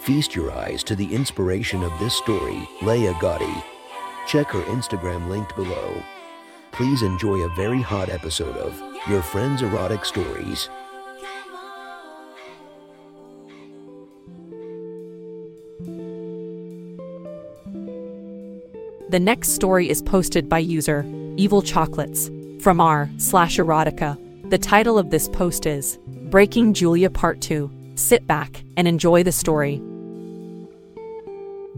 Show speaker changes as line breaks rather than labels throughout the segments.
Feast your eyes to the inspiration of this story, Leia Gotti. Check her Instagram linked below. Please enjoy a very hot episode of Your Friend's Erotic Stories.
The next story is posted by user Evil Chocolates from r slash erotica. The title of this post is Breaking Julia Part 2. Sit back and enjoy the story.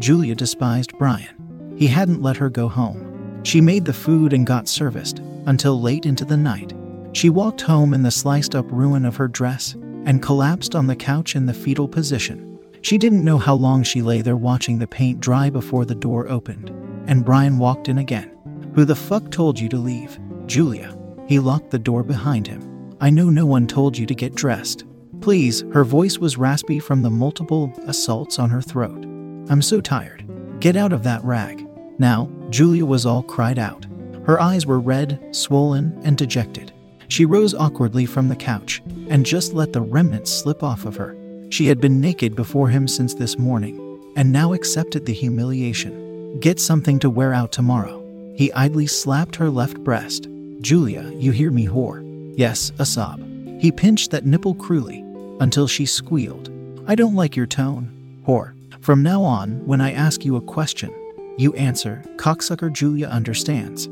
Julia despised Brian. He hadn't let her go home. She made the food and got serviced until late into the night. She walked home in the sliced up ruin of her dress and collapsed on the couch in the fetal position. She didn't know how long she lay there watching the paint dry before the door opened, and Brian walked in again. Who the fuck told you to leave? Julia. He locked the door behind him. I know no one told you to get dressed. Please, her voice was raspy from the multiple assaults on her throat. I'm so tired. Get out of that rag. Now, Julia was all cried out. Her eyes were red, swollen, and dejected. She rose awkwardly from the couch and just let the remnants slip off of her. She had been naked before him since this morning and now accepted the humiliation. Get something to wear out tomorrow. He idly slapped her left breast. Julia, you hear me, whore. Yes, a sob. He pinched that nipple cruelly until she squealed. I don't like your tone, whore. From now on, when I ask you a question, you answer, cocksucker Julia understands.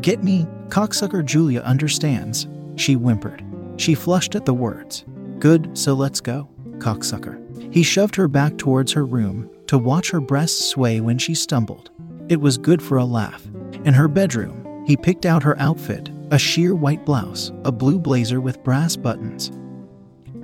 Get me, cocksucker Julia understands, she whimpered. She flushed at the words. Good, so let's go, cocksucker. He shoved her back towards her room to watch her breasts sway when she stumbled. It was good for a laugh. In her bedroom, he picked out her outfit a sheer white blouse, a blue blazer with brass buttons,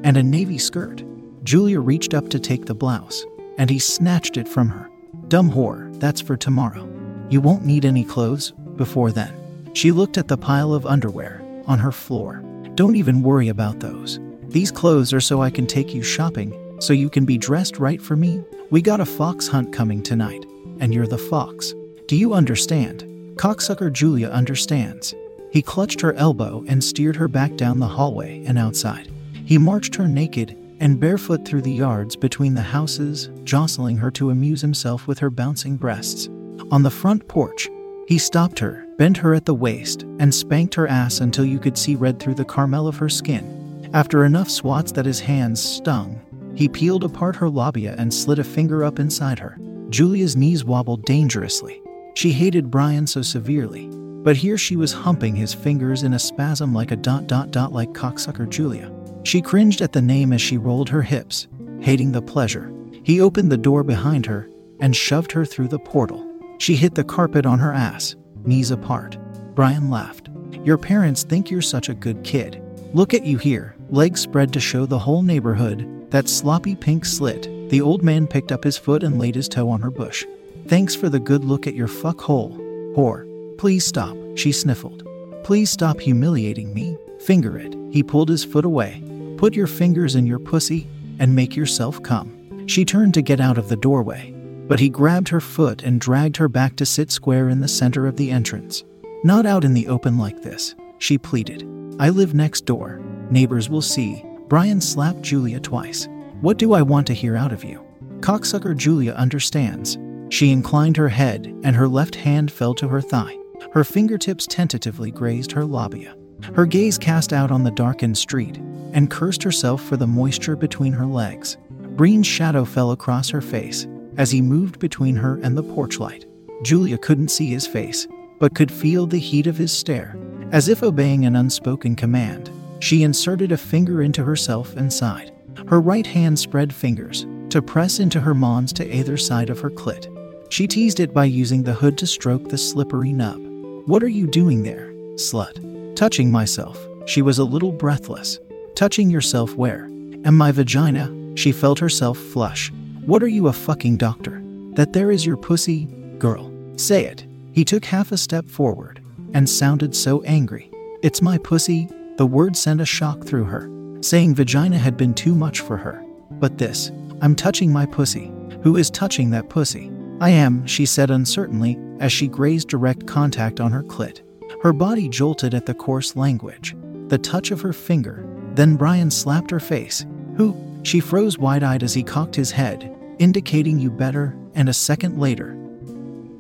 and a navy skirt. Julia reached up to take the blouse, and he snatched it from her. Dumb whore, that's for tomorrow. You won't need any clothes before then. She looked at the pile of underwear on her floor. Don't even worry about those. These clothes are so I can take you shopping, so you can be dressed right for me. We got a fox hunt coming tonight, and you're the fox. Do you understand? Cocksucker Julia understands. He clutched her elbow and steered her back down the hallway and outside. He marched her naked and barefoot through the yards between the houses, jostling her to amuse himself with her bouncing breasts. On the front porch, he stopped her, bent her at the waist, and spanked her ass until you could see red through the caramel of her skin. After enough swats that his hands stung, he peeled apart her labia and slid a finger up inside her. Julia's knees wobbled dangerously. She hated Brian so severely, but here she was humping his fingers in a spasm like a dot dot dot like cocksucker Julia. She cringed at the name as she rolled her hips, hating the pleasure. He opened the door behind her and shoved her through the portal. She hit the carpet on her ass, knees apart. Brian laughed. Your parents think you're such a good kid. Look at you here, legs spread to show the whole neighborhood, that sloppy pink slit. The old man picked up his foot and laid his toe on her bush. Thanks for the good look at your fuck hole, whore. Please stop, she sniffled. Please stop humiliating me. Finger it. He pulled his foot away. Put your fingers in your pussy and make yourself come. She turned to get out of the doorway, but he grabbed her foot and dragged her back to sit square in the center of the entrance. Not out in the open like this, she pleaded. I live next door. Neighbors will see. Brian slapped Julia twice. What do I want to hear out of you? Cocksucker Julia understands. She inclined her head, and her left hand fell to her thigh. Her fingertips tentatively grazed her labia. Her gaze cast out on the darkened street and cursed herself for the moisture between her legs. Breen's shadow fell across her face as he moved between her and the porch light. Julia couldn't see his face, but could feel the heat of his stare. As if obeying an unspoken command, she inserted a finger into herself and sighed. Her right hand spread fingers to press into her mons to either side of her clit. She teased it by using the hood to stroke the slippery nub. What are you doing there, slut? Touching myself. She was a little breathless. Touching yourself where? And my vagina? She felt herself flush. What are you, a fucking doctor? That there is your pussy, girl. Say it. He took half a step forward and sounded so angry. It's my pussy. The word sent a shock through her, saying vagina had been too much for her. But this, I'm touching my pussy. Who is touching that pussy? I am, she said uncertainly as she grazed direct contact on her clit. Her body jolted at the coarse language, the touch of her finger. Then Brian slapped her face. Who? She froze wide eyed as he cocked his head, indicating you better, and a second later,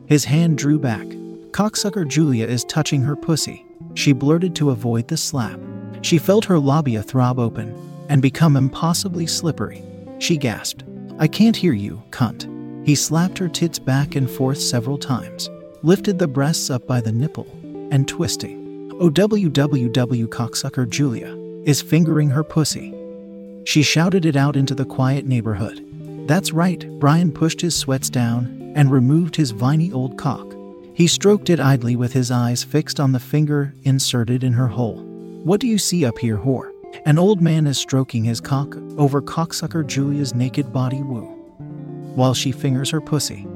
his hand drew back. Cocksucker Julia is touching her pussy. She blurted to avoid the slap. She felt her labia throb open and become impossibly slippery. She gasped, I can't hear you, cunt. He slapped her tits back and forth several times, lifted the breasts up by the nipple, and twisting. OWWW oh, cocksucker Julia is fingering her pussy. She shouted it out into the quiet neighborhood. That's right, Brian pushed his sweats down and removed his viney old cock. He stroked it idly with his eyes fixed on the finger inserted in her hole. What do you see up here, whore? An old man is stroking his cock over cocksucker Julia's naked body woo, while she fingers her pussy.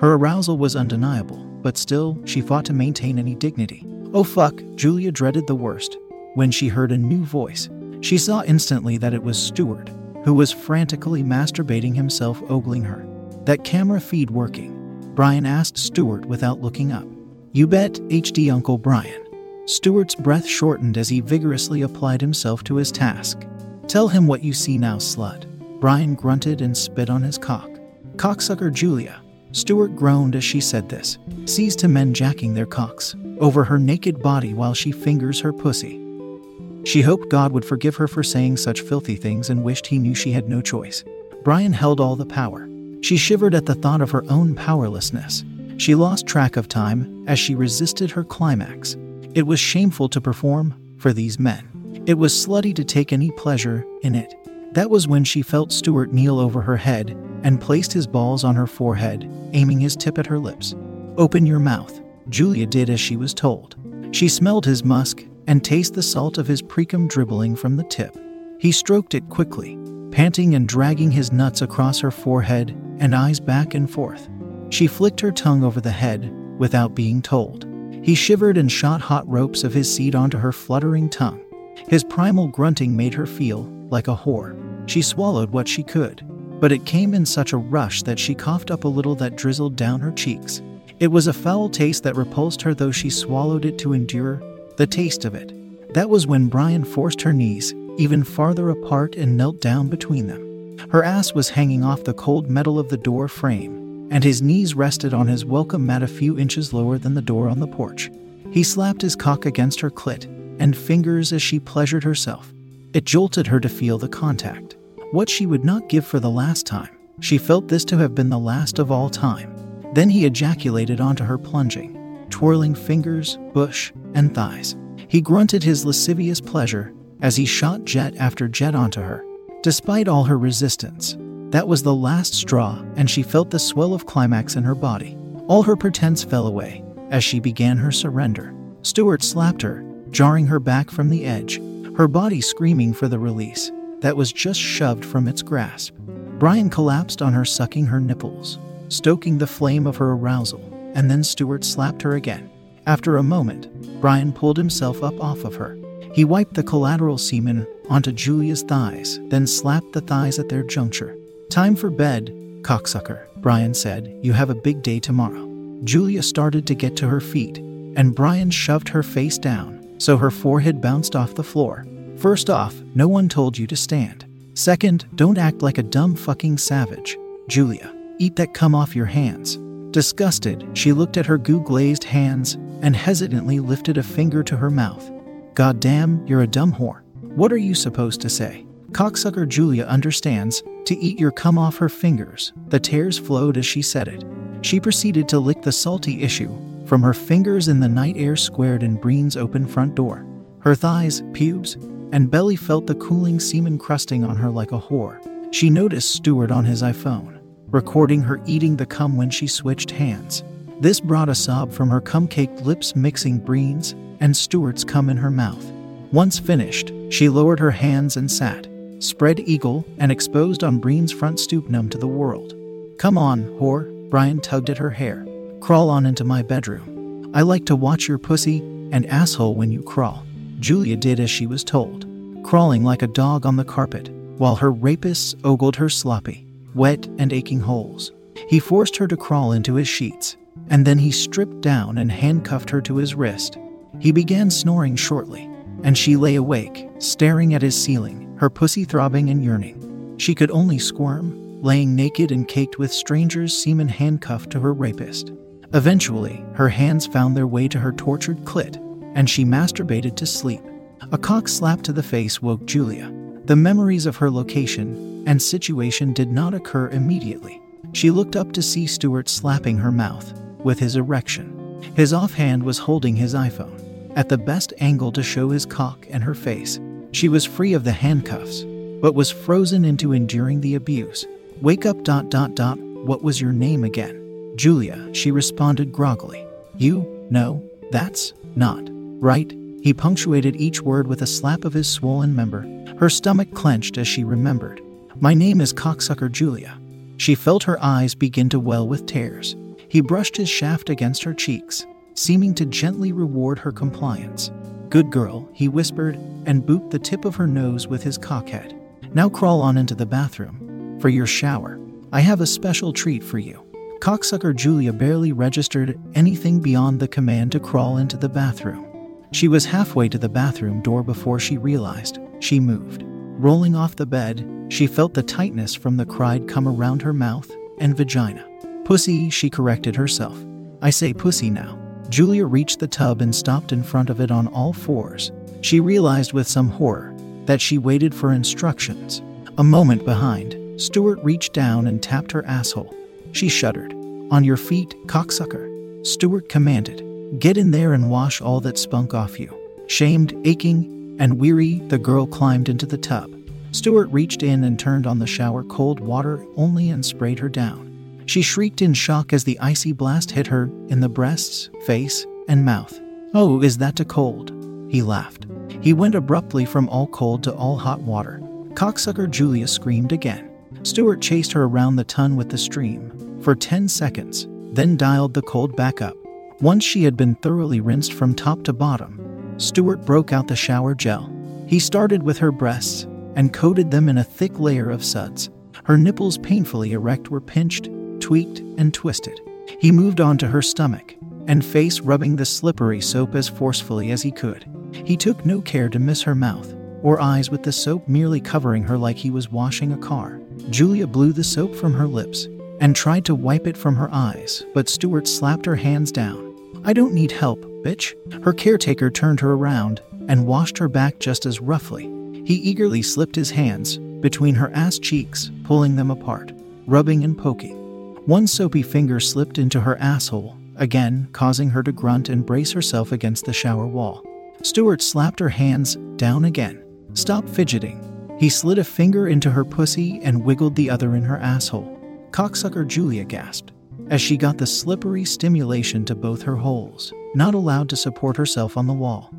Her arousal was undeniable, but still, she fought to maintain any dignity. Oh fuck, Julia dreaded the worst. When she heard a new voice, she saw instantly that it was Stuart, who was frantically masturbating himself, ogling her. That camera feed working? Brian asked Stuart without looking up. You bet, HD Uncle Brian. Stuart's breath shortened as he vigorously applied himself to his task. Tell him what you see now, slut. Brian grunted and spit on his cock. Cocksucker Julia. Stuart groaned as she said this, sees to men jacking their cocks over her naked body while she fingers her pussy. She hoped God would forgive her for saying such filthy things and wished he knew she had no choice. Brian held all the power. She shivered at the thought of her own powerlessness. She lost track of time as she resisted her climax. It was shameful to perform for these men. It was slutty to take any pleasure in it. That was when she felt Stuart kneel over her head and placed his balls on her forehead, aiming his tip at her lips. Open your mouth. Julia did as she was told. She smelled his musk and tasted the salt of his precum dribbling from the tip. He stroked it quickly, panting and dragging his nuts across her forehead and eyes back and forth. She flicked her tongue over the head without being told. He shivered and shot hot ropes of his seed onto her fluttering tongue. His primal grunting made her feel like a whore. She swallowed what she could, but it came in such a rush that she coughed up a little that drizzled down her cheeks. It was a foul taste that repulsed her, though she swallowed it to endure the taste of it. That was when Brian forced her knees even farther apart and knelt down between them. Her ass was hanging off the cold metal of the door frame, and his knees rested on his welcome mat a few inches lower than the door on the porch. He slapped his cock against her clit and fingers as she pleasured herself. It jolted her to feel the contact. What she would not give for the last time. She felt this to have been the last of all time. Then he ejaculated onto her plunging, twirling fingers, bush, and thighs. He grunted his lascivious pleasure as he shot jet after jet onto her. Despite all her resistance, that was the last straw, and she felt the swell of climax in her body. All her pretense fell away as she began her surrender. Stuart slapped her, jarring her back from the edge, her body screaming for the release that was just shoved from its grasp. Brian collapsed on her, sucking her nipples, stoking the flame of her arousal, and then Stuart slapped her again. After a moment, Brian pulled himself up off of her. He wiped the collateral semen onto Julia's thighs, then slapped the thighs at their juncture. Time for bed, cocksucker, Brian said. You have a big day tomorrow. Julia started to get to her feet, and Brian shoved her face down, so her forehead bounced off the floor. First off, no one told you to stand. Second, don't act like a dumb fucking savage. Julia, eat that cum off your hands. Disgusted, she looked at her goo glazed hands and hesitantly lifted a finger to her mouth. God damn, you're a dumb whore. What are you supposed to say? Cocksucker Julia understands to eat your cum off her fingers. The tears flowed as she said it. She proceeded to lick the salty issue from her fingers in the night air squared in Breen's open front door. Her thighs, pubes, and belly felt the cooling semen crusting on her like a whore. She noticed Stuart on his iPhone, recording her eating the cum when she switched hands. This brought a sob from her cum caked lips, mixing Breen's and Stuart's cum in her mouth. Once finished, she lowered her hands and sat, spread eagle and exposed on Breen's front stoop numb to the world. Come on, whore. Brian tugged at her hair. Crawl on into my bedroom. I like to watch your pussy and asshole when you crawl. Julia did as she was told, crawling like a dog on the carpet, while her rapists ogled her sloppy, wet, and aching holes. He forced her to crawl into his sheets, and then he stripped down and handcuffed her to his wrist. He began snoring shortly, and she lay awake, staring at his ceiling, her pussy throbbing and yearning. She could only squirm, laying naked and caked with strangers' semen handcuffed to her rapist. Eventually, her hands found their way to her tortured clit, and she masturbated to sleep. A cock slap to the face woke Julia. The memories of her location and situation did not occur immediately. She looked up to see Stuart slapping her mouth with his erection. His offhand was holding his iPhone at the best angle to show his cock and her face. She was free of the handcuffs, but was frozen into enduring the abuse. Wake up, dot, dot, dot. What was your name again? Julia, she responded groggily. You? No, that's not right. He punctuated each word with a slap of his swollen member. Her stomach clenched as she remembered. My name is Cocksucker Julia. She felt her eyes begin to well with tears. He brushed his shaft against her cheeks, seeming to gently reward her compliance. Good girl, he whispered, and booped the tip of her nose with his cockhead. Now crawl on into the bathroom. For your shower, I have a special treat for you. Cocksucker Julia barely registered anything beyond the command to crawl into the bathroom. She was halfway to the bathroom door before she realized she moved. Rolling off the bed, she felt the tightness from the cried come around her mouth and vagina. Pussy, she corrected herself. I say pussy now. Julia reached the tub and stopped in front of it on all fours. She realized with some horror that she waited for instructions. A moment behind, Stuart reached down and tapped her asshole. She shuddered. On your feet, cocksucker. Stuart commanded. Get in there and wash all that spunk off you. Shamed, aching, and weary, the girl climbed into the tub. Stuart reached in and turned on the shower cold water only and sprayed her down. She shrieked in shock as the icy blast hit her in the breasts, face, and mouth. Oh, is that too cold? He laughed. He went abruptly from all cold to all hot water. Cocksucker Julia screamed again. Stuart chased her around the ton with the stream for 10 seconds, then dialed the cold back up. Once she had been thoroughly rinsed from top to bottom, Stuart broke out the shower gel. He started with her breasts and coated them in a thick layer of suds. Her nipples, painfully erect, were pinched, tweaked, and twisted. He moved on to her stomach and face, rubbing the slippery soap as forcefully as he could. He took no care to miss her mouth or eyes with the soap merely covering her like he was washing a car. Julia blew the soap from her lips and tried to wipe it from her eyes, but Stuart slapped her hands down. I don't need help, bitch. Her caretaker turned her around and washed her back just as roughly. He eagerly slipped his hands between her ass cheeks, pulling them apart, rubbing and poking. One soapy finger slipped into her asshole, again causing her to grunt and brace herself against the shower wall. Stuart slapped her hands down again. Stop fidgeting. He slid a finger into her pussy and wiggled the other in her asshole. Cocksucker Julia gasped as she got the slippery stimulation to both her holes, not allowed to support herself on the wall,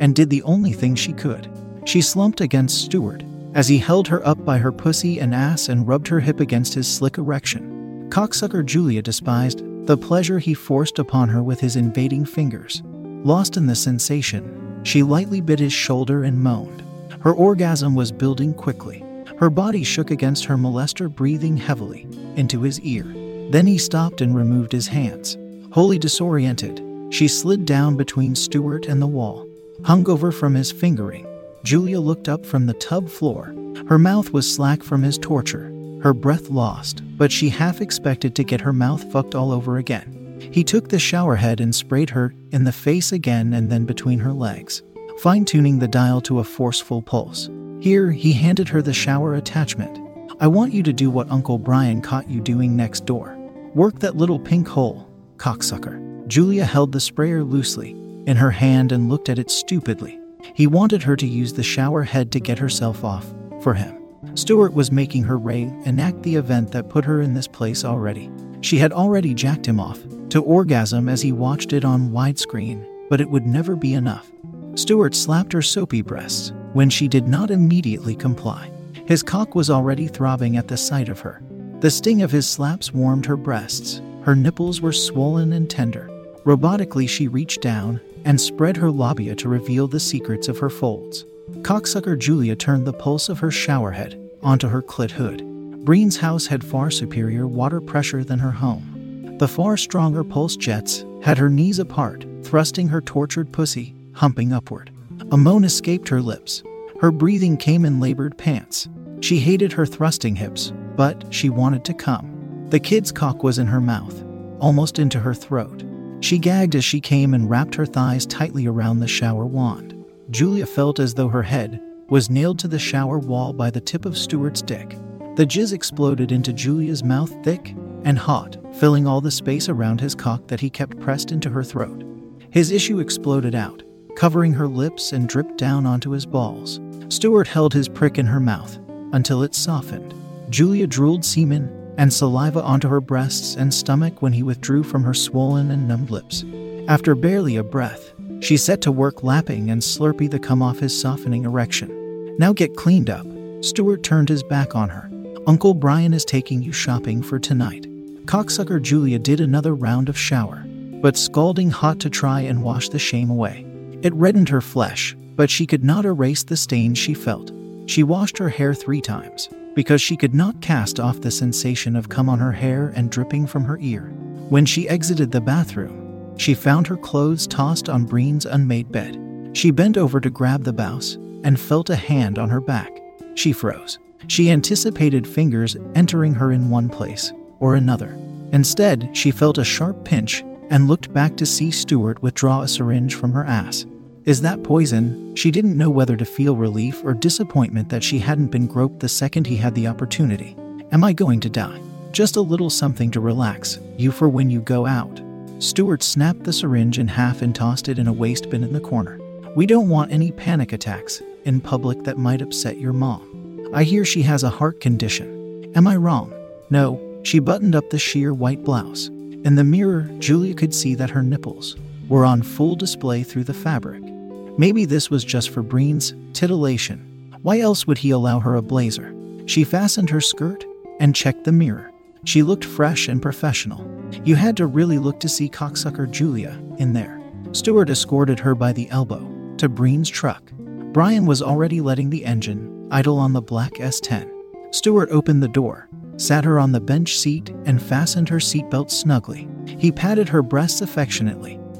and did the only thing she could. She slumped against Stuart as he held her up by her pussy and ass and rubbed her hip against his slick erection. Cocksucker Julia despised the pleasure he forced upon her with his invading fingers. Lost in the sensation, she lightly bit his shoulder and moaned. Her orgasm was building quickly. Her body shook against her molester, breathing heavily into his ear. Then he stopped and removed his hands. Wholly disoriented, she slid down between Stuart and the wall. Hungover from his fingering, Julia looked up from the tub floor. Her mouth was slack from his torture, her breath lost, but she half expected to get her mouth fucked all over again. He took the shower head and sprayed her in the face again and then between her legs fine tuning the dial to a forceful pulse. Here, he handed her the shower attachment. I want you to do what Uncle Brian caught you doing next door. Work that little pink hole, cocksucker. Julia held the sprayer loosely in her hand and looked at it stupidly. He wanted her to use the shower head to get herself off for him. Stuart was making her Ray enact the event that put her in this place already. She had already jacked him off to orgasm as he watched it on widescreen, but it would never be enough. Stuart slapped her soapy breasts when she did not immediately comply. His cock was already throbbing at the sight of her. The sting of his slaps warmed her breasts. Her nipples were swollen and tender. Robotically, she reached down and spread her labia to reveal the secrets of her folds. Cocksucker Julia turned the pulse of her showerhead onto her clit hood. Breen's house had far superior water pressure than her home. The far stronger pulse jets had her knees apart, thrusting her tortured pussy, humping upward. A moan escaped her lips. Her breathing came in labored pants. She hated her thrusting hips, but she wanted to come. The kid's cock was in her mouth, almost into her throat. She gagged as she came and wrapped her thighs tightly around the shower wand. Julia felt as though her head was nailed to the shower wall by the tip of Stuart's dick. The jizz exploded into Julia's mouth thick and hot, filling all the space around his cock that he kept pressed into her throat. His issue exploded out, covering her lips and dripped down onto his balls. Stuart held his prick in her mouth until it softened. Julia drooled semen and saliva onto her breasts and stomach when he withdrew from her swollen and numbed lips. After barely a breath, she set to work lapping and slurpy the cum off his softening erection. Now get cleaned up. Stuart turned his back on her. Uncle Brian is taking you shopping for tonight. Cocksucker Julia did another round of shower, but scalding hot to try and wash the shame away. It reddened her flesh, but she could not erase the stain she felt. She washed her hair three times, because she could not cast off the sensation of cum on her hair and dripping from her ear. When she exited the bathroom, she found her clothes tossed on Breen's unmade bed. She bent over to grab the bouse and felt a hand on her back. She froze. She anticipated fingers entering her in one place or another. Instead, she felt a sharp pinch and looked back to see Stuart withdraw a syringe from her ass. Is that poison? She didn't know whether to feel relief or disappointment that she hadn't been groped the second he had the opportunity. Am I going to die? Just a little something to relax you for when you go out. Stuart snapped the syringe in half and tossed it in a waste bin in the corner. We don't want any panic attacks in public that might upset your mom. I hear she has a heart condition. Am I wrong? No, she buttoned up the sheer white blouse. In the mirror, Julia could see that her nipples were on full display through the fabric. Maybe this was just for Breen's titillation. Why else would he allow her a blazer? She fastened her skirt and checked the mirror. She looked fresh and professional. You had to really look to see cocksucker Julia in there. Stuart escorted her by the elbow to Breen's truck. Brian was already letting the engine idle on the black S10. Stuart opened the door, sat her on the bench seat, and fastened her seatbelt snugly. He patted her breasts affectionately